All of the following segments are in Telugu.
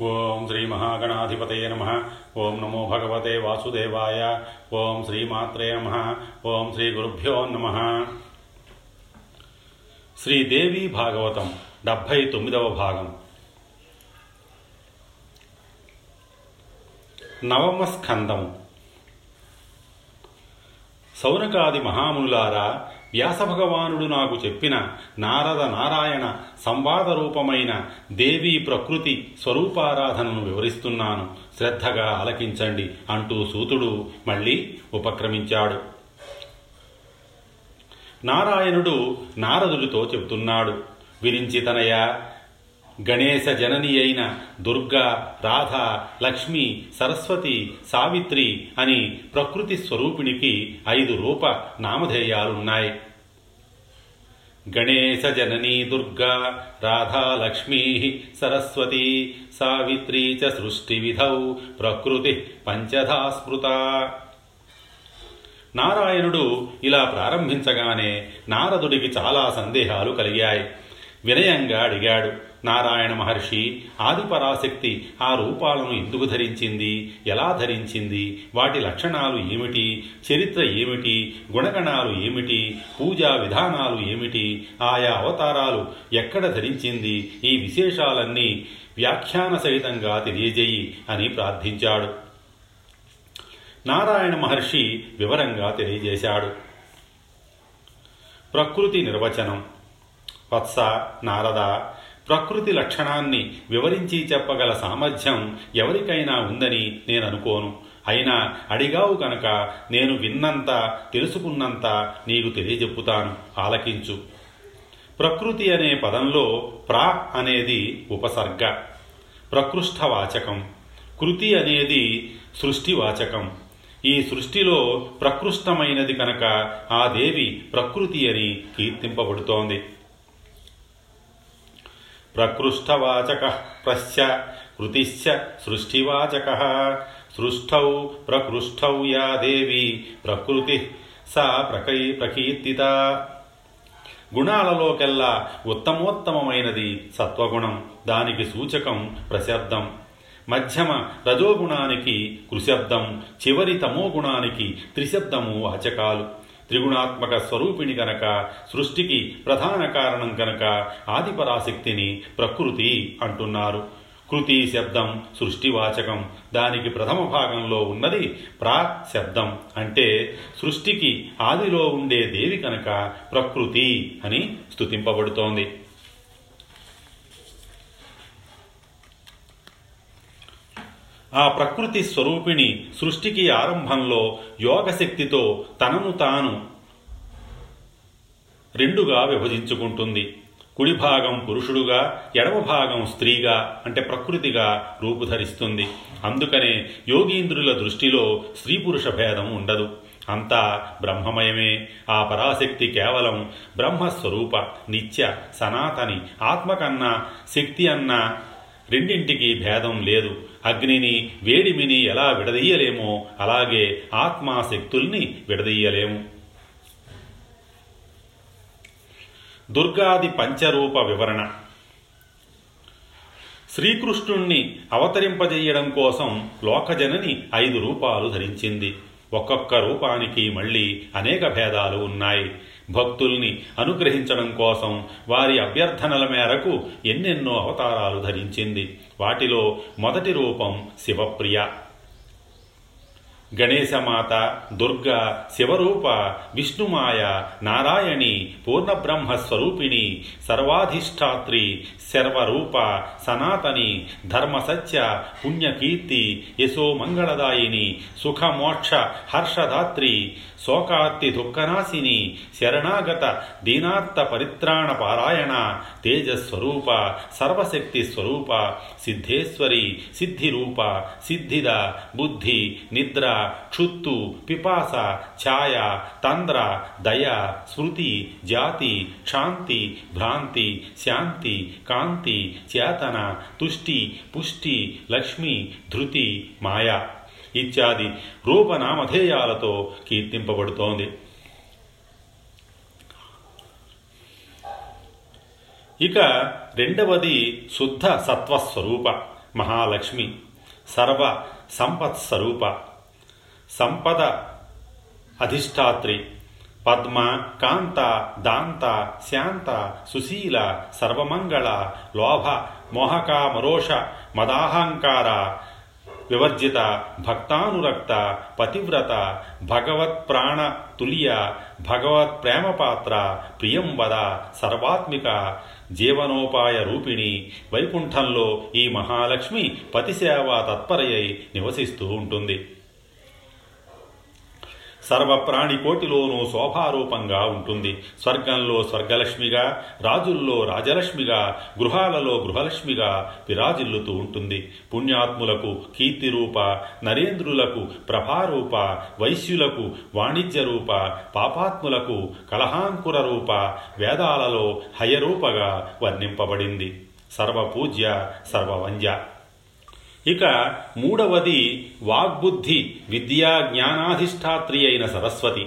ఓం శ్రీ మహాగణాధిపతయ నమ. ఓం నమో భగవతే వాసుదేవాయ. ఓం శ్రీమాత్రే నమ. ఓం శ్రీ గురుభ్యో నమ. శ్రీదేవి భాగవతం డెబ్భై తొమ్మిదవ భాగం. నవమ స్కందం. సౌనకాది మహామునులారా వ్యాసభగవానుడు నాకు చెప్పిన నారద నారాయణ సంవాద రూపమైన దేవీ ప్రకృతి స్వరూపారాధనను వివరిస్తున్నాను. శ్రద్ధగా ఆలకించండి అంటూ సూతుడు మళ్ళీ ఉపక్రమించాడు. నారాయణుడు నారదుడితో చెబుతున్నాడు. విరించి తనయ గణేశ జనని అయిన దుర్గా రాధ లక్ష్మి సరస్వతి సావిత్రి అని ప్రకృతి స్వరూపిణికి ఐదు రూప నామధేయాలున్నాయి గణేశ జననీ దుర్గా రాధా లక్ష్మీ సరస్వతి సావిత్రీ చ సృష్టి విధౌ ప్రకృతి పంచధా స్మృత నారాయణుడు ఇలా ప్రారంభించగానే నారదుడికి చాలా సందేహాలు కలిగాయి. వినయంగా అడిగాడు నారాయణ మహర్షి ఆదిపరాశక్తి ఆ రూపాలను ఎందుకు ధరించింది? ఎలా ధరించింది? వాటి లక్షణాలు ఏమిటి? చరిత్ర ఏమిటి? గుణగణాలు ఏమిటి? పూజా విధానాలు ఏమిటి? ఆయా అవతారాలు ఎక్కడ ధరించింది? ఈ విశేషాలన్నీ వ్యాఖ్యాన సహితంగా తెలియజేయి అని ప్రార్థించాడు. నారాయణ మహర్షి వివరంగా తెలియజేశాడు. ప్రకృతి నిర్వచనం. వత్స నారద ప్రకృతి లక్షణాన్ని వివరించి చెప్పగల సామర్థ్యం ఎవరికైనా ఉందని నేను అనుకోను. అయినా అడిగావు కనుక నేను విన్నంత తెలుసుకున్నంత నీకు తెలియజెప్పుతాను. ఆలకించు. ప్రకృతి అనే పదంలో ప్రా అనేది ఉపసర్గ. ప్రకృష్టవాచకం. కృతి అనేది సృష్టివాచకం. ఈ సృష్టిలో ప్రకృష్టమైనది కనుక ఆ దేవి ప్రకృతి అని కీర్తింపబడుతోంది. ప్రకృష్టవాచక ప్రశ్చ కృతిశ్చ సృష్టివాచక సృష్టౌ ప్రకృష్టౌ యా దేవి ప్రకృతి సా ప్రకై ప్రకీర్తిత గుణాలలోకెల్లా ఉత్తమోత్తమమైనది సత్వగుణం దానికి సూచకం ప్రశబ్దం. మధ్యమ రజోగుణానికి కృశబ్దం చివరి తమోగుణానికి త్రిశబ్దము వాచకాలు. త్రిగుణాత్మక స్వరూపిణి కనుక సృష్టికి ప్రధాన కారణం కనుక ఆదిపరాశక్తిని ప్రకృతి అంటున్నారు. కృతి శబ్దం సృష్టివాచకం. దానికి ప్రథమ భాగంలో ఉన్నది ప్రా శబ్దం. అంటే సృష్టికి ఆదిలో ఉండే దేవి కనుక ప్రకృతి అని స్తుతింపబడుతోంది. ఆ ప్రకృతి స్వరూపిణి సృష్టికి ఆరంభంలో యోగశక్తితో తనను తాను రెండుగా విభజించుకుంటుంది. కుడి భాగం పురుషుడుగా ఎడమ భాగం స్త్రీగా అంటే ప్రకృతిగా రూపుధరిస్తుంది. అందుకనే యోగీంద్రుల దృష్టిలో స్త్రీ పురుష భేదం ఉండదు. అంతా బ్రహ్మమయమే. ఆ పరాశక్తి కేవలం బ్రహ్మస్వరూప నిత్య సనాతని ఆత్మకన్నా శక్తి అన్నా రెండింటికి భేదం లేదు. అగ్నిని వేడిమిని ఎలా విడదీయలేమో అలాగే ఆత్మాశక్తుల్ని విడదీయలేము. దుర్గాది పంచరూప వివరణ. శ్రీకృష్ణుణ్ణి అవతరింపజేయడం కోసం లోకజనని ఐదు రూపాలు ధరించింది. ఒక్కొక్క రూపానికి మళ్ళీ అనేక భేదాలు ఉన్నాయి. భక్తుల్ని అనుగ్రహించడం కోసం వారి అభ్యర్థనల మేరకు ఎన్నెన్నో అవతారాలు ధరించింది. వాటిలో మొదటి రూపం శివప్రియ. గణేశమాత దుర్గ శివరూప విష్ణుమాయ నారాయణి పూర్ణబ్రహ్మస్వరూపిణి సర్వాధిష్టాత్రి సర్వరూప సనాతని ధర్మసత్య పుణ్యకీర్తి యశో మంగళదాయిని సుఖమోక్ష హర్షదాత్రి శోకార్తి దుఃఖనాశిని శరణాగత దీనార్త పరిత్రాణ పారాయణ తేజస్వరూప సర్వశక్తి స్వరూప సిద్ధేశ్వరి సిద్ధిరూప సిద్ధిద బుద్ధి నిద్ర క్షుత్తు పిపాస ఛాయ తంద్ర దయ స్మృతి జాతి క్షాంతి భ్రాంతి శాంతి కాంతి చేతన తుష్టి పుష్టి లక్ష్మి ధృతి మాయ ఇత్యాది రూపనామధేయాలతో కీర్తింపబడుతోంది. ఇక రెండవది శుద్ధ సత్వస్వరూప మహాలక్ష్మి సర్వ సంపత్స్వరూప. సంపద అధిష్టాత్రి. పద్మ కాంత దాంత శాంత సుశీల సర్వమంగళ లోభ మోహకామరోష మదాహంకార వివర్జిత భక్తానురక్త పతివ్రత భగవత్ ప్రాణ తులియ భగవత్ ప్రేమపాత్ర ప్రియంవద సర్వాత్మిక జీవనోపాయ రూపిణి వైకుంఠంలో ఈ మహాలక్ష్మి పతిసేవా తత్పరయై నివసిస్తూ ఉంటుంది. సర్వప్రాణికోటిలోనూ శోభారూపంగా ఉంటుంది. స్వర్గంలో స్వర్గలక్ష్మిగా రాజుల్లో రాజలక్ష్మిగా గృహాలలో గృహలక్ష్మిగా విరాజిల్లుతూ ఉంటుంది. పుణ్యాత్ములకు కీర్తిరూప నరేంద్రులకు ప్రభారూప వైశ్యులకు వాణిజ్య రూప పాపాత్ములకు కలహాంకుర రూప వేదాలలో హయరూపగా వర్ణింపబడింది. సర్వపూజ్య సర్వవంజ ఇక మూడవది వాగ్బుద్ధి విద్యా జ్ఞానాధిష్టాత్రి అయిన సరస్వతి.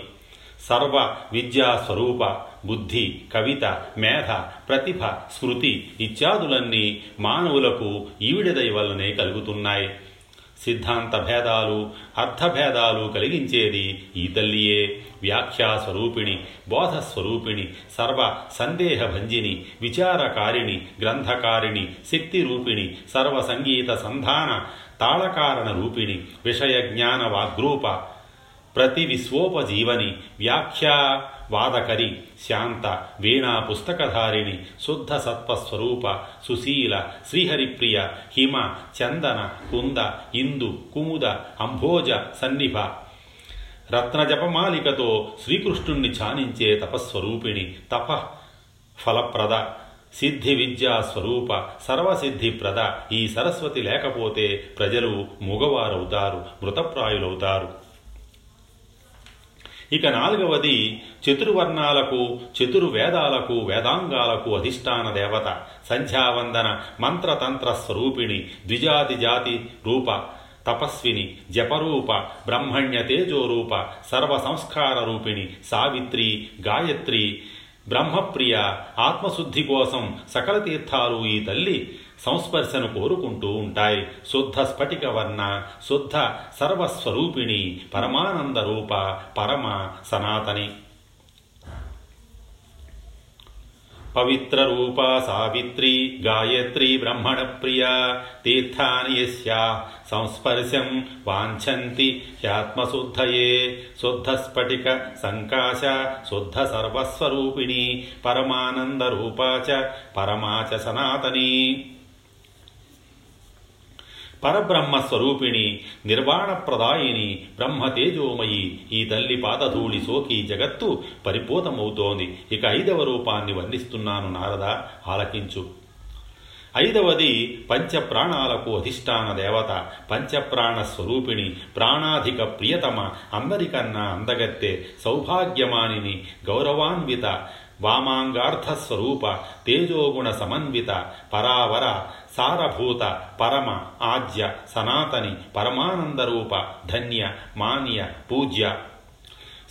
సర్వ విద్యా స్వరూప బుద్ధి కవిత మేధ ప్రతిభ స్మృతి ఇత్యాదులన్నీ మానవులకు ఈవిడదై వల్లనే కలుగుతున్నాయి. సిద్ధాంత భేదాలు అర్థభేదాలు కలిగించేది ఈ తల్లియే. వ్యాఖ్యాస్వరూపిణి బోధస్వరూపిణి సర్వ సందేహభంజిని విచారకారిణి గ్రంథకారిణి శక్తిరూపిణి సర్వ సంగీత సంధాన తాళకారణ రూపిణి విషయ జ్ఞాన వాగ్రూప ప్రతి విశ్వోపజీవని వ్యాఖ్యావాదకరి శాంత వీణా పుస్తకధారిణి శుద్ధ సత్వస్వరూప సుశీల శ్రీహరిప్రియ హిమ చందన కుంద ఇందు కుముద అంభోజ సన్నిభ రత్నజపమాలికతో శ్రీకృష్ణుణ్ణి ఛానించే తపస్వరూపిణి తప ఫలప్రద సిద్ధి విద్యా స్వరూప సర్వసిద్ధిప్రద ఈ సరస్వతి లేకపోతే ప్రజలు మూగవారవుతారు మృతప్రాయులవుతారు. ఇక నాలుగవది చతుర్వర్ణాలకు చతుర్వేదాలకు వేదాంగాలకు అధిష్టాన దేవత సంధ్యావందన మంత్రతంత్ర స్వరూపిణి ద్విజాతి జాతి రూప తపస్విని జపరూప బ్రహ్మణ్య తేజోరూప సర్వ సంస్కార రూపిణి సావిత్రి గాయత్రి బ్రహ్మప్రియ ఆత్మశుద్ధి కోసం సకల తీర్థాలు ఈ తల్లి సంస్పర్శను కోరుకుంటూ ఉంటాయి. శుద్ధ స్ఫటిక వర్ణ శుద్ధ సర్వస్వరూపిణి పరమానంద రూప పరమ సనాతని. పవిత్ర రూప సావిత్రి గాయత్రి బ్రహ్మణ ప్రియ తీర్థాని యస్యా సంస్పర్శం వాంఛంతి హ్యాత్మశుద్ధయే. శుద్ధ స్ఫటిక సంకాశ శుద్ధ సర్వస్వరూపిణి పరమానంద రూపా చ పరమా చ సనాతనీ. పరబ్రహ్మ స్వరూపిణి నిర్వాణప్రదాయిని బ్రహ్మ తేజోమయి ఈ తల్లి పాదధూళి సోకి జగత్తు పరిపూతమవుతోంది. ఇక ఐదవ రూపాన్ని వర్ణిస్తున్నాను నారద ఆలకించు. ఐదవది పంచప్రాణాలకు అధిష్టాన దేవత పంచప్రాణ స్వరూపిణి ప్రాణాధిక ప్రియతమ అందరికన్నా అందగత్తె సౌభాగ్యమానిని గౌరవాన్విత వామాంగార్థస్వరూప తేజోగుణ సమన్విత పరావర సారభూత పరమ ఆజ్య సనాతని పరమానందరూప ధన్య మాన్య పూజ్య.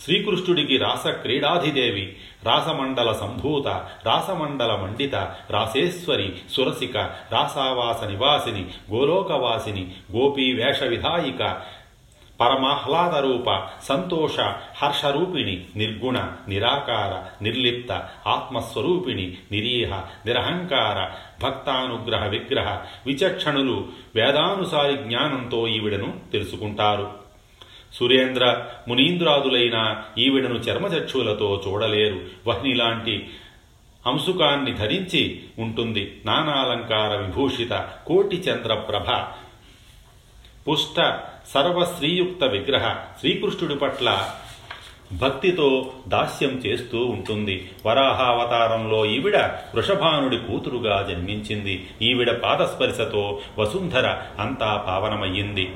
శ్రీకృష్ణుడికి రాస క్రీడాధిదేవి రాసమండల సంభూత రాసమండల మండిత రాసేశ్వరి సురసిక రాసావాస నివాసిని గోలోకవాసిని గోపీ వేష విధాయిక పరమాహ్లాదరూప సంతోష హర్షరూపిణి నిర్గుణ నిరాకార నిర్లిప్త ఆత్మస్వరూపిణి నిరీహ నిరహంకార భక్తానుగ్రహ విగ్రహ విచక్షణులు వేదానుసారి జ్ఞానంతో ఈవిడను తెలుసుకుంటారు. సురేంద్ర మునీంద్రాదులైన ఈవిడను చర్మచక్షులతో చూడలేరు. వహ్నిలాంటి అంశుకాన్ని ధరించి ఉంటుంది. నానాలంకార విభూషిత కోటి చంద్రప్రభ పుష్ట సర్వశ్రీయుక్త విగ్రహ శ్రీకృష్ణుడి పట్ల భక్తితో దాస్యం చేస్తూ ఉంటుంది. వరాహావతారంలో ఈవిడ వృషభానుడి కూతురుగా జన్మించింది. ఈవిడ పాదస్పర్శతో వసుంధర అంతా పావనమయ్యింది.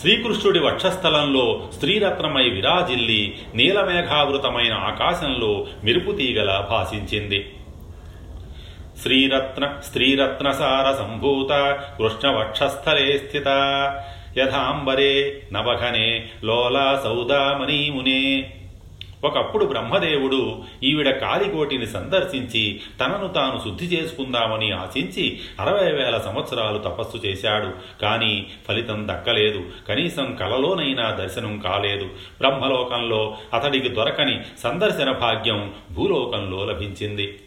శ్రీకృష్ణుడి వక్షస్థలంలో స్త్రీరత్నమై విరాజిల్లి నీలమేఘావృతమైన ఆకాశంలో మెరుపుతీగల భాషించింది శ్రీరత్న స్త్రీరత్నసార సంభూత కృష్ణవక్షస్థలే స్థిత యథాంబరే నవఘనే లోలా సౌదామణీమునే ఒకప్పుడు బ్రహ్మదేవుడు ఈవిడ కాలికోటిని సందర్శించి తనను తాను శుద్ధి చేసుకుందామని ఆశించి అరవై వేల సంవత్సరాలు తపస్సు చేశాడు. కానీ ఫలితం దక్కలేదు. కనీసం కలలోనైనా దర్శనం కాలేదు. బ్రహ్మలోకంలో అతడికి దొరకని సందర్శన భాగ్యం భూలోకంలో లభించింది.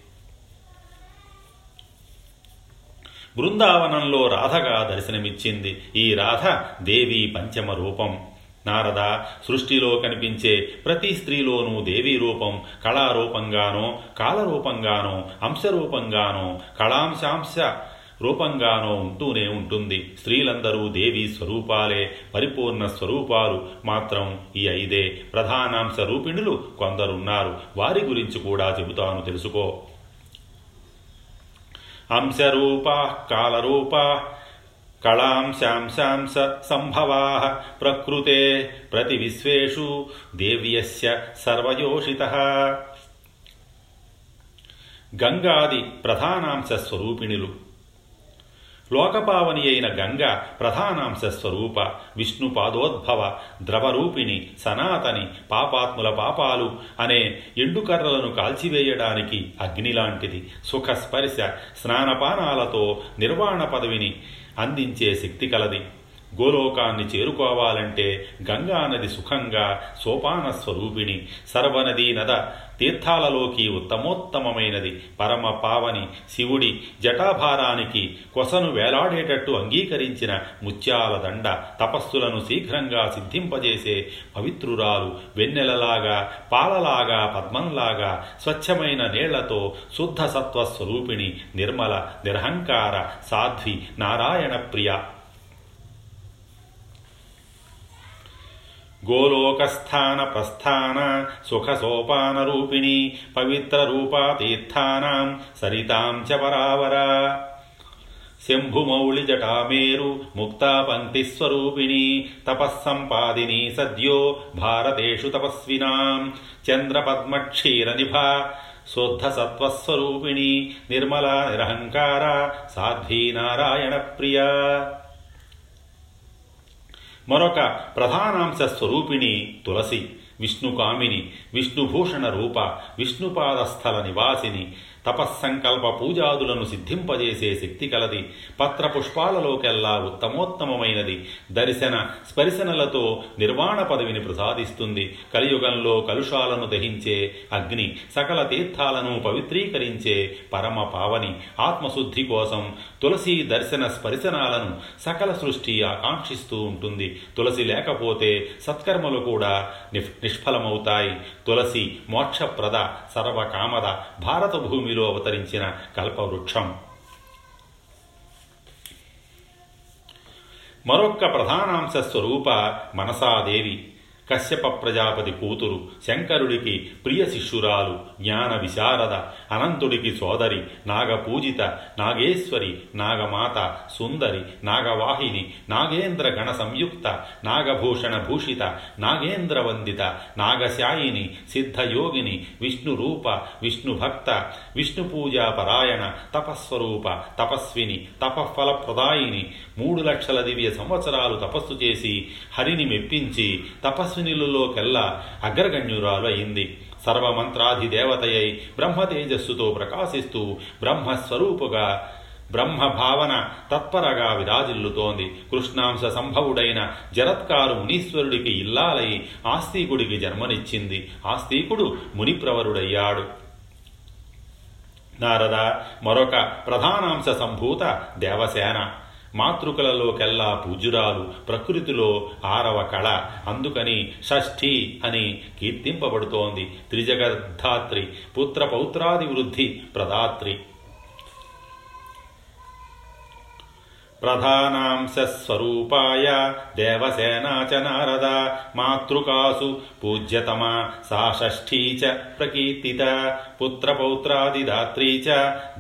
బృందావనంలో రాధగా దర్శనమిచ్చింది. ఈ రాధ దేవి పంచమ రూపం. నారద సృష్టిలో కనిపించే ప్రతి స్త్రీలోనూ దేవీ రూపం. కళారూపంగానో కాలరూపంగానో అంశరూపంగానో కళాంశాంశ రూపంగానో ఉంటూనే ఉంటుంది. స్త్రీలందరూ దేవీ స్వరూపాలే పరిపూర్ణ స్వరూపాలు మాత్రం ఈ ఐదే. ప్రధానాంశ రూపిణులు కొందరున్నారు. వారి గురించి కూడా చెబుతాను తెలుసుకో. అంశరూపా కాలరూపా కళాంశాంశాంశ సంభవా ప్రకృతే ప్రతి విశ్వేషు దేవ్యస్య సర్వయోషిత గంగాది ప్రధానాంశ స్వరూపిణులు లోకపావని అయిన గంగ ప్రధానాంశ స్వరూప విష్ణుపాదోద్భవ ద్రవరూపిణి సనాతని పాపాత్ముల పాపాలు అనే ఎండుకర్రలను కాల్చివేయడానికి అగ్నిలాంటిది సుఖస్పర్శ స్నానపానాలతో నిర్వాణ పదవిని అందించే శక్తి కలది. గోలోకాన్ని చేరుకోవాలంటే గంగానది సుఖంగా సోపాన స్వరూపిణి సర్వనదీ నద తీర్థాలలోకి ఉత్తమోత్తమమైనది. పరమ పావని శివుడి జటాభారానికి కొసను వేలాడేటట్టు అంగీకరించిన ముత్యాల దండ తపస్సులను శీఘ్రంగా సిద్ధింపజేసే పవిత్రురాలు వెన్నెలలాగా పాలలాగా పద్మంలాగా స్వచ్ఛమైన నీళ్ళతో శుద్ధ సత్వ స్వరూపిణి నిర్మల నిరహంకార సాధ్వి నారాయణ ప్రియ గోలోకస్థాన ప్రస్థాన సుఖ సోపాన రూపిణి పవిత్ర రూపా సరితాం చ పరావరా. శంభుమౌళి జటామేరు ముక్తా పంక్తిస్వరూపిణి తపస్సంపాదిని సద్యో భారతేషు తపస్వినాం. చంద్రపద్మక్షీరనిభా శుద్ధ సత్వస్వరూపిణి నిర్మల నిరహంకార సాధ్వీ నారాయణ ప్రియా మరొక ప్రధానాంశ స్వరూపిణి తులసి విష్ణుకామిని విష్ణుభూషణ రూప విష్ణుపాదస్థల నివాసిని తపస్సంకల్ప పూజాదులను సిద్ధింపజేసే శక్తి కలది. పత్ర పుష్పాలలోకెల్లా ఉత్తమోత్తమమైనది. దర్శన స్పరిశనలతో నిర్వాణ పదవిని ప్రసాదిస్తుంది. కలియుగంలో కలుషాలను దహించే అగ్ని సకల తీర్థాలను పవిత్రీకరించే పరమ పావని ఆత్మశుద్ధి కోసం తులసి దర్శన స్పరిశనాలను సకల సృష్టి ఆకాంక్షిస్తూ ఉంటుంది. తులసి లేకపోతే సత్కర్మలు కూడా నిష్ఫలమవుతాయి. తులసి మోక్షప్రద సర్వకామద భారత భూమి భూమిలో అవతరించిన కల్పవృక్షం. మరొక్క ప్రధానాంశ స్వరూప మనసాదేవి. కశ్యప ప్రజాపతి కూతురు శంకరుడికి ప్రియ శిష్యురాలు జ్ఞాన విశారద అనంతుడికి సోదరి నాగపూజిత నాగేశ్వరి నాగమాత సుందరి నాగవాహిని నాగేంద్ర గణ సంయుక్త నాగభూషణ భూషిత నాగేంద్ర వందిత నాగశాయిని సిద్ధయోగిని విష్ణురూప విష్ణుభక్త విష్ణు విష్ణు పూజా పరాయణ తపస్వరూప తపస్విని తపఫలప్రదాయిని మూడు లక్షల దివ్య సంవత్సరాలు తపస్సు చేసి హరిని మెప్పించి తపస్వినిలలోకెల్లా అగ్రగణ్యురాలు అయింది. సర్వమంత్రాధిదేవతయై బ్రహ్మతేజస్సుతో ప్రకాశిస్తూ బ్రహ్మస్వరూపుగా బ్రహ్మ భావన తత్పరగా విరాజిల్లుతోంది. కృష్ణాంశ సంభవుడైన జరత్కారు మునీశ్వరుడికి ఇల్లాలై ఆస్తికుడికి జన్మనిచ్చింది. ఆస్తికుడు మునిప్రవరుడయ్యాడు. నారద మరొక ప్రధానాంశ సంభూత దేవసేన. మాతృకలలోకెల్లా పూజ్యురాలు ప్రకృతిలో ఆరవ కళ. అందుకని షష్ఠి అని కీర్తింపబడుతోంది త్రిజగద్ధాత్రి పుత్ర పౌత్రాది వృద్ధి ప్రదాత్రి. ప్రధానాంశస్వరూపాయ దేవసేనా చ నారద మాతృకాసు పూజ్యతమా సా షష్ఠీ చ ప్రకీర్తిత పుత్రపౌత్రాదిదాత్రీ చ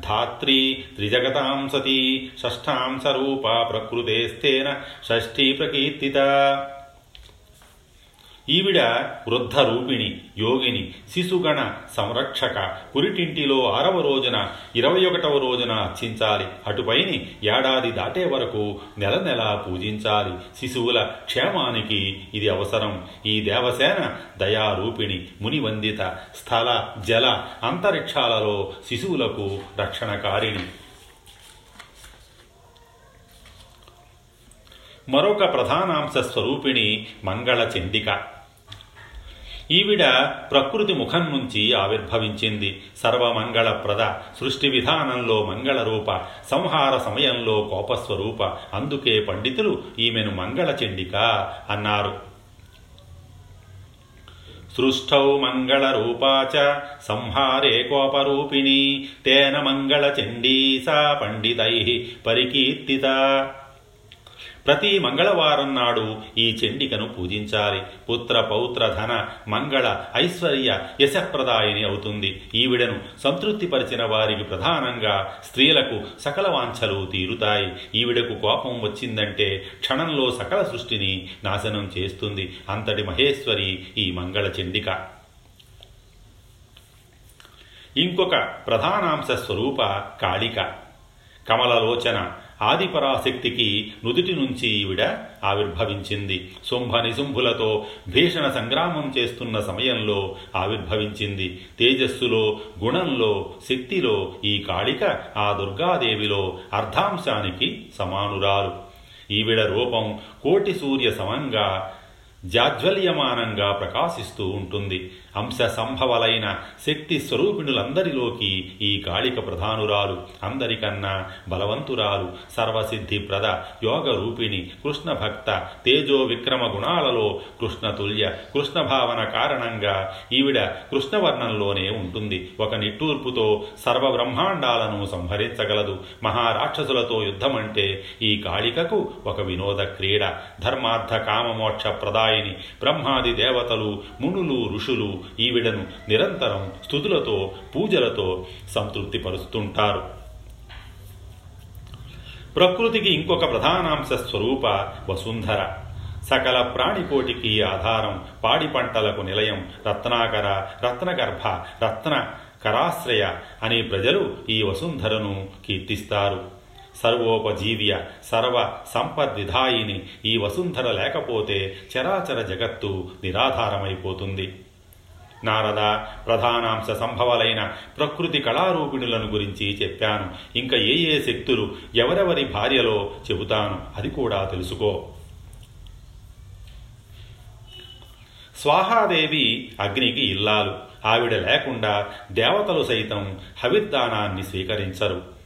ధాత్రీ త్రిజగతాం సతీ షష్ఠాంశరూపా ప్రకృతేస్తేన షష్ఠీ ప్రకీర్తిత. ఈవిడ వృద్ధ రూపిణి యోగిని శిశుగణ సంరక్షక పురిటింటిలో ఆరవ రోజున ఇరవై ఒకటవ రోజున అర్చించాలి. అటుపైని ఏడాది దాటే వరకు నెల నెల పూజించాలి. శిశువుల క్షేమానికి ఇది అవసరం. ఈ దేవసేన దయారూపిణి మునివందిత స్థల జల అంతరిక్షాలలో శిశువులకు రక్షణకారిణి. మరొక ప్రధానాంశ స్వరూపిణి మంగళ చండిక. ఈవిడ ప్రకృతి ముఖం నుంచి ఆవిర్భవించింది. సర్వమంగళప్రద సృష్టి విధానంలో మంగళరూప సంహార సమయంలో కోపస్వరూప. అందుకే పండితులు ఈమెను మంగళ చండిక అన్నారు. సృష్టౌ మంగళరూపా చ సంహారే కోపరూపిణి తేన మంగళచండీ సా పండితై పరికీర్తిత. ప్రతి మంగళవారం నాడు ఈ చండికను పూజించాలి. పుత్ర పౌత్ర ధన మంగళ ఐశ్వర్య యశప్రదాయిని అవుతుంది. ఈవిడను సంతృప్తిపరిచిన వారికి ప్రధానంగా స్త్రీలకు సకల వాంఛలు తీరుతాయి. ఈవిడకు కోపం వచ్చిందంటే క్షణంలో సకల సృష్టిని నాశనం చేస్తుంది. అంతటి మహేశ్వరి ఈ మంగళ చండిక. ఇంకొక ప్రధానాంశ స్వరూప కాళిక. కమలలోచన. ఆదిపరాశక్తికి నుదుటి నుంచి ఈవిడ ఆవిర్భవించింది. శుంభ నిశుంభులతో భీషణ సంగ్రామం చేస్తున్న సమయంలో ఆవిర్భవించింది. తేజస్సులో గుణంలో శక్తిలో ఈ కాళిక ఆ దుర్గాదేవిలో అర్ధాంశానికి సమానురాలు. ఈవిడ రూపం కోటి సూర్య సమంగా జాజ్వల్యమానంగా ప్రకాశిస్తూ ఉంటుంది. అంశ సంభవలైన శక్తి స్వరూపిణులందరిలోకి ఈ కాళిక ప్రధానురాలు అందరికన్నా బలవంతురాలు సర్వసిద్ధిప్రద యోగ రూపిణి కృష్ణ భక్త తేజో విక్రమ గుణాలలో కృష్ణతుల్య కృష్ణ భావన కారణంగా ఈవిడ కృష్ణవర్ణంలోనే ఉంటుంది. ఒక నిట్టూర్పుతో సర్వ బ్రహ్మాండాలను సంహరించగలదు. మహారాక్షసులతో యుద్ధమంటే ఈ కాళికకు ఒక వినోద క్రీడ. ధర్మార్థ కామమోక్ష ప్రదాయిని బ్రహ్మాది దేవతలు మునులు ఋషులు ఈవిడను నిరంతరం స్థుతులతో పూజలతో సంతృప్తిపరుస్తుంటారు. ప్రకృతికి ఇంకొక ప్రధానాంశ స్వరూప వసుంధర. సకల ప్రాణికోటికి ఆధారం పాడి పంటలకు నిలయం రత్నాకర రత్నగర్భ రత్న కరాశ్రయ అనే ప్రజలు ఈ వసుంధరను కీర్తిస్తారు. సర్వోపజీవ్య సర్వ సంపద్విధాయిని ఈ వసుంధర లేకపోతే చరాచర జగత్తు నిరాధారమైపోతుంది. నారద ప్రధానాంశ సంభవలైన ప్రకృతి కళారూపిణులను గురించి చెప్పాను. ఇంకా ఏ ఏ శక్తులు ఎవరెవరి భార్యలో చెబుతాను అది కూడా తెలుసుకో. స్వాహాదేవి అగ్నికి ఇల్లాలు. ఆవిడ లేకుండా దేవతలు సైతం హవిర్దానాన్ని స్వీకరించరు.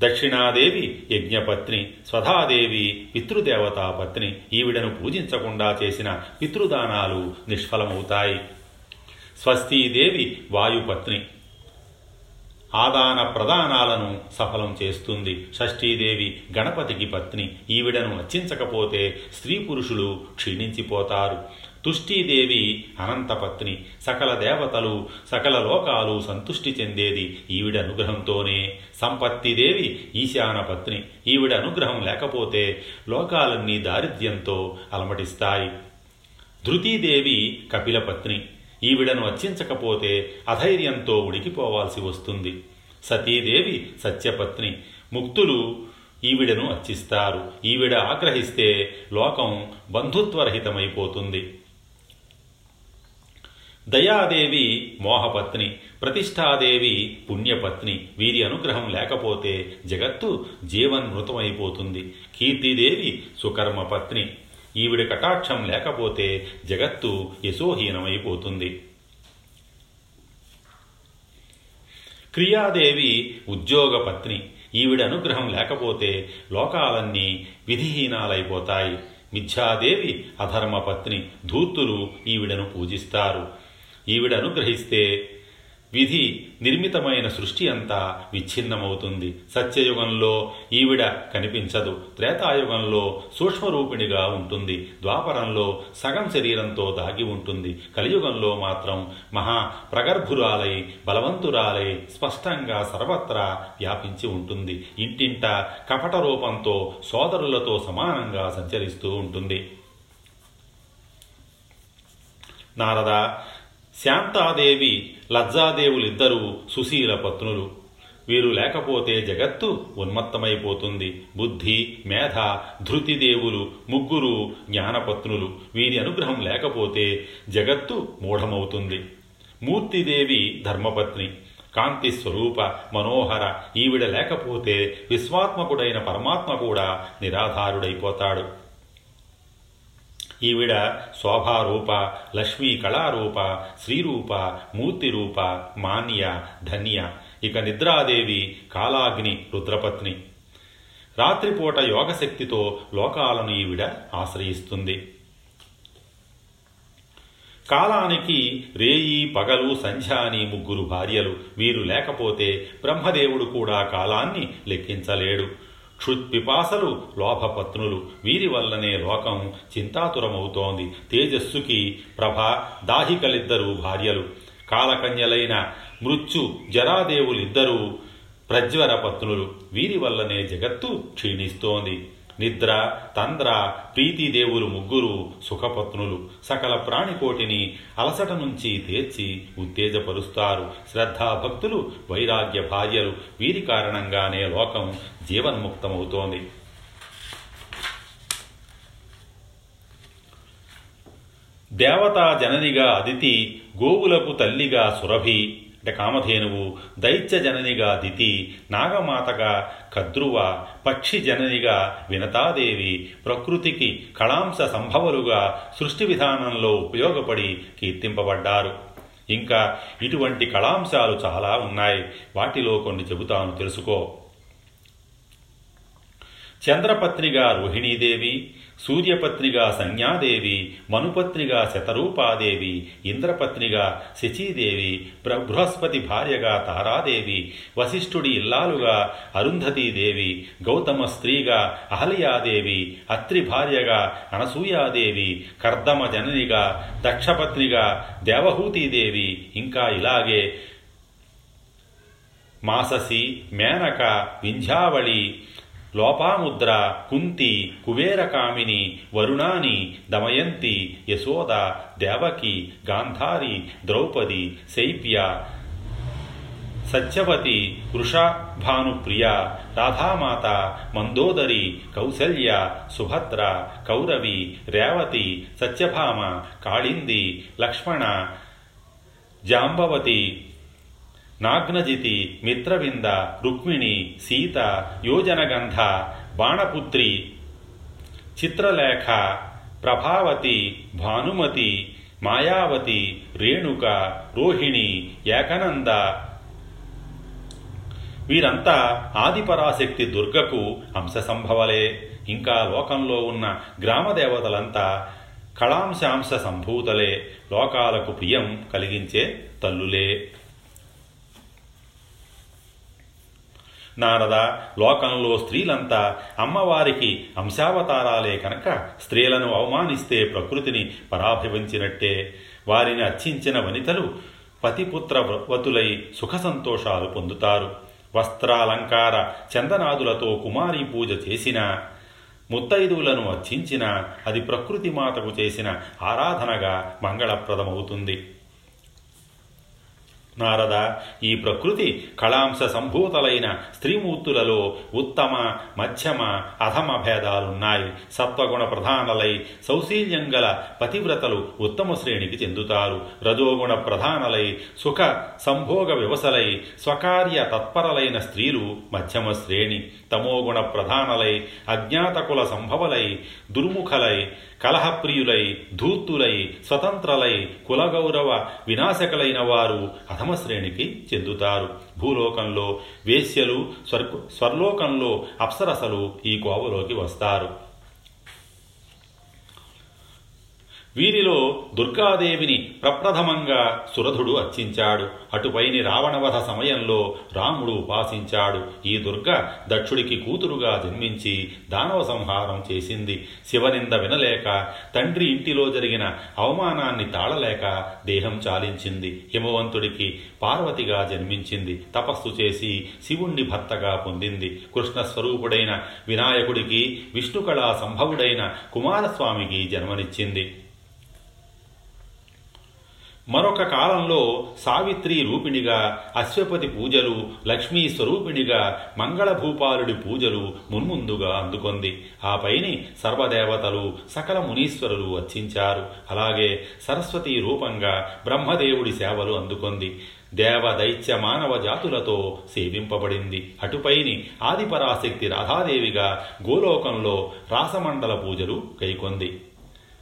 దక్షిణాదేవి యజ్ఞపత్ని స్వధాదేవి పితృదేవతా పత్ని. ఈవిడను పూజించకుండా చేసిన పితృదానాలు నిష్ఫలమవుతాయి. స్వస్తీదేవి వాయుపత్ని. ఆదాన ప్రదానాలను సఫలం చేస్తుంది. షష్ఠీదేవి గణపతికి పత్ని. ఈవిడను అర్చించకపోతే స్త్రీ పురుషులు క్షీణించిపోతారు. తుష్టీదేవి అనంతపత్ని. సకల దేవతలు సకల లోకాలు సంతుష్టి చెందేది ఈవిడ అనుగ్రహంతోనే. సంపత్తిదేవి ఈశాన పత్ని ఈవిడ అనుగ్రహం లేకపోతే లోకాలన్నీ దారిద్ర్యంతో అలమటిస్తాయి. ధృతీదేవి కపిలపత్ని. ఈవిడను అర్చించకపోతే అధైర్యంతో ఉడికిపోవాల్సి వస్తుంది. సతీదేవి సత్యపత్ని. ముక్తులు ఈవిడను అర్చిస్తారు. ఈవిడ ఆగ్రహిస్తే లోకం బంధుత్వరహితమైపోతుంది. దయాదేవి మోహపత్ని ప్రతిష్టాదేవి పుణ్యపత్ని వీరి అనుగ్రహం లేకపోతే జగత్తు జీవన్మృతమైపోతుంది. కీర్తిదేవి సుకర్మపత్ని ఈవిడ కటాక్షం లేకపోతే జగత్తు యశోహీనమైపోతుంది. క్రియాదేవి ఉద్యోగపత్ని ఈవిడ అనుగ్రహం లేకపోతే లోకాలన్నీ విధిహీనాలైపోతాయి. మిథ్యాదేవి అధర్మపత్ని ధూర్తులు ఈవిడను పూజిస్తారు. ఈవిడ అనుగ్రహిస్తే విధి నిర్మితమైన సృష్టి అంతా విచ్ఛిన్నమవుతుంది. సత్యయుగంలో ఈవిడ కనిపించదు. త్రేతాయుగంలో సూక్ష్మరూపిణిగా ఉంటుంది. ద్వాపరంలో సగం శరీరంతో దాగి ఉంటుంది. కలియుగంలో మాత్రం మహా ప్రగర్భురాలై బలవంతురాలై స్పష్టంగా సర్వత్రా వ్యాపించి ఉంటుంది. ఇంటింట కపట రూపంతో సోదరులతో సమానంగా సంచరిస్తూ ఉంటుంది. నారద శాంతాదేవి లజ్జాదేవులిద్దరూ సుశీల పత్నులు. వీరు లేకపోతే జగత్తు ఉన్మత్తమైపోతుంది. బుద్ధి మేధ ధృతిదేవులు ముగ్గురు జ్ఞానపత్నులు. వీరి అనుగ్రహం లేకపోతే జగత్తు మూఢమవుతుంది. మూర్తిదేవి ధర్మపత్ని. కాంతి స్వరూప మనోహర ఈవిడ లేకపోతే విశ్వాత్మకుడైన పరమాత్మ కూడా నిరాధారుడైపోతాడు. ఈవిడ శోభారూప లక్ష్మీ కళారూప శ్రీరూప మూర్తిరూప మాన్య ధన్య. ఇక నిద్రాదేవి కాలాగ్ని రుద్రపత్ని. రాత్రిపూట యోగశక్తితో లోకాలను ఈవిడ ఆశ్రయిస్తుంది. కాలానికి రేయి పగలు సంధ్య అని ముగ్గురు భార్యలు. వీరు లేకపోతే బ్రహ్మదేవుడు కూడా కాలాన్ని లెక్కించలేడు. క్షుత్పిపాసలు లోభపత్నులు. వీరి వల్లనే లోకం చింతాతురమవుతోంది. తేజస్సుకి ప్రభ దాహికలిద్దరు భార్యలు. కాలకన్యలైన మృత్యు జరాదేవులిద్దరూ ప్రజ్వర పత్నులు వీరి వల్లనే జగత్తు క్షీణిస్తోంది. నిద్ర తంద్ర ప్రీతిదేవులు ముగ్గురు సుఖపత్నులు. సకల ప్రాణికోటిని అలసట నుంచి తీర్చి ఉత్తేజపరుస్తారు. శ్రద్ధాభక్తులు వైరాగ్య భార్యలు. వీరి కారణంగానే లోకం జీవన్ముక్తమవుతోంది. దేవతా జననిగా అదితి గోవులకు తల్లిగా సురభి. అంటే కామధేనువు దైత్య జననిగా దితి నాగమాతగా కద్రువ పక్షి జననిగా వినతాదేవి ప్రకృతికి కళాంశ సంభవలుగా సృష్టి విధానంలో ఉపయోగపడి కీర్తింపబడ్డారు. ఇంకా ఇటువంటి కళాంశాలు చాలా ఉన్నాయి. వాటిలో కొన్ని చెబుతాను తెలుసుకో. ಚಂದ್ರಪತ್ರಿಗಾ ರೋಹಿಣೀದೇವಿ, ಸೂರ್ಯಪತ್ರಿಗಾ ಸಂಜ್ಞಾದೇವಿ, ಮನುಪತ್ರಿಗಾ ಶತರೂಪಾದೇವಿ ಇಂದ್ರಪತ್ನಿಗಾ ಶಚೀದೇವಿ ಬೃಹಸ್ಪತಿ ಭಾರ್ಯಗಾ ತಾರಾದೇವಿ, ವಸಿಷ್ಠುಡಿ ಇಲ್ಲಾಲುಗಾ ಅರುಂಧತೀದೇವಿ, ಗೌತಮ ಸ್ತ್ರೀಗಾ ಅಹಲಿಯಾದೇವಿ, ಅತ್ರಿ ಭಾರ್ಯಗಾ ಅನಸೂಯಾದೇವಿ, ಕರ್ದಮ ಜನನಿಗಾ ದಕ್ಷಪತ್ನಿಗಾ ದೇವಹೂತಿದೇವಿ, ಇಂಕಾ ಇಲಾಗೆ ಮಾಸಸಿ, ಮೇನಕ ವಿಂಜಾವಳಿ లోపాముద్ర కుంతి కుబేరకామిని వరుణాని దమయంతి యశోద దేవకి గాంధారి ద్రౌపది శైప్య సత్యవతి వృషభానుప్రియ రాధామాత మందోదరి కౌసల్య సుభద్ర కౌరవి రేవతి సత్యభామ కాళింది లక్ష్మణ జాంబవతి నాగ్నజితి మిత్రవింద రుక్మిణి సీత యోజనగంధ బాణపుత్రి చిత్రలేఖ ప్రభావతి భానుమతి మాయావతి రేణుక రోహిణి ఏకనంద. వీరంతా ఆదిపరాశక్తి దుర్గకు అంశ సంభవలే ఇంకా లోకంలో ఉన్న గ్రామదేవతలంతా కళాంశాంశ సంభూతలే. లోకాలకు ప్రియం కలిగించే తల్లులే. నారద లోకంలో స్త్రీలంతా అమ్మవారికి అంశావతారాలే కనుక స్త్రీలను అవమానిస్తే ప్రకృతిని పరాభివంచినట్టే. వారిని అర్చించిన వనితలు పతిపుత్ర వతులై సుఖ సంతోషాలు పొందుతారు. వస్త్రాలంకార చందనాదులతో కుమారీ పూజ చేసిన ముత్తైదువులను అర్చించిన అది ప్రకృతి మాతకు చేసిన ఆరాధనగా మంగళప్రదమవుతుంది. నారద ఈ ప్రకృతి కళాంశ సంభూతలైన స్త్రీమూర్తులలో ఉత్తమ మధ్యమ అధమ భేదాలున్నాయి. సత్వగుణ ప్రధానలై సౌశీల్యం గల పతివ్రతలు ఉత్తమ శ్రేణికి చెందుతారు. రజోగుణ ప్రధానలై సుఖ సంభోగ వ్యవసలై స్వకార్య తత్పరలైన స్త్రీలు మధ్యమ శ్రేణి. తమోగుణ ప్రధానలై అజ్ఞాతకుల సంభవలై దుర్ముఖలై కలహప్రియులై ధూర్తులై స్వతంత్రలై కులగౌరవ వినాశకులైన వారు అధమ శ్రేణికి చెందుతారు. భూలోకంలో వేశ్యలు స్వర్ స్వర్లోకంలో అప్సరసలు ఈ కోవలోకి వస్తారు. వీరిలో దుర్గాదేవిని ప్రప్రథమంగా సురధుడు అర్చించాడు. అటుపైని రావణవధ సమయంలో రాముడు ఉపాసించాడు. ఈ దుర్గ దక్షుడికి కూతురుగా జన్మించి దానవ సంహారం చేసింది. శివనింద వినలేక తండ్రి ఇంటిలో జరిగిన అవమానాన్ని తాళలేక దేహం చాలించింది. హిమవంతుడికి పార్వతిగా జన్మించింది. తపస్సు చేసి శివుణ్ణి భర్తగా పొందింది. కృష్ణస్వరూపుడైన వినాయకుడికి విష్ణుకళా సంభవుడైన కుమారస్వామికి జన్మనిచ్చింది. మరొక కాలంలో సావిత్రి రూపిణిగా అశ్వపతి పూజలు లక్ష్మీ స్వరూపిణిగా మంగళభూపాలుడి పూజలు మున్ముందుగా అందుకొంది. ఆపైని సర్వదేవతలు సకల మునీశ్వరులు అర్చించారు. అలాగే సరస్వతి రూపంగా బ్రహ్మదేవుడి సేవలు అందుకొంది. దేవ దైత్య మానవ జాతులతో సేవింపబడింది. అటుపైని ఆదిపరాశక్తి రాధాదేవిగా గోలోకంలో రాసమండల పూజలు కైకొంది.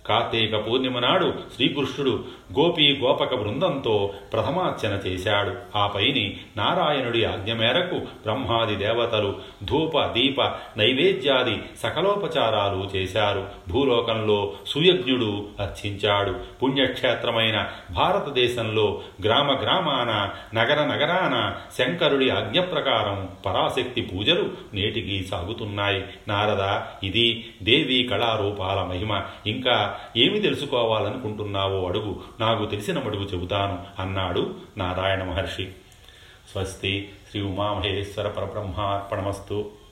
కార్తీక పూర్ణిమ నాడు శ్రీకృష్ణుడు గోపీ గోపక బృందంతో ప్రథమార్చన చేశాడు. ఆ పైని నారాయణుడి ఆజ్ఞ మేరకు బ్రహ్మాది దేవతలు ధూప దీప నైవేద్యాది సకలోపచారాలు చేశారు. భూలోకంలో సుయజ్ఞుడు అర్చించాడు. పుణ్యక్షేత్రమైన భారతదేశంలో గ్రామ గ్రామాన నగర నగరాన శంకరుడి ఆజ్ఞ ప్రకారం పరాశక్తి పూజలు నేటికి సాగుతున్నాయి. నారద ఇది దేవీ కళారూపాల మహిమ. ఇంకా ఏమి తెలుసుకోవాలనుకుంటున్నావో అడుగు. నాకు తెలిసిన మడుగు చెబుతాను అన్నాడు నారాయణ మహర్షి. స్వస్తి శ్రీ ఉమామహేశ్వర పరబ్రహ్మార్పణమస్తు.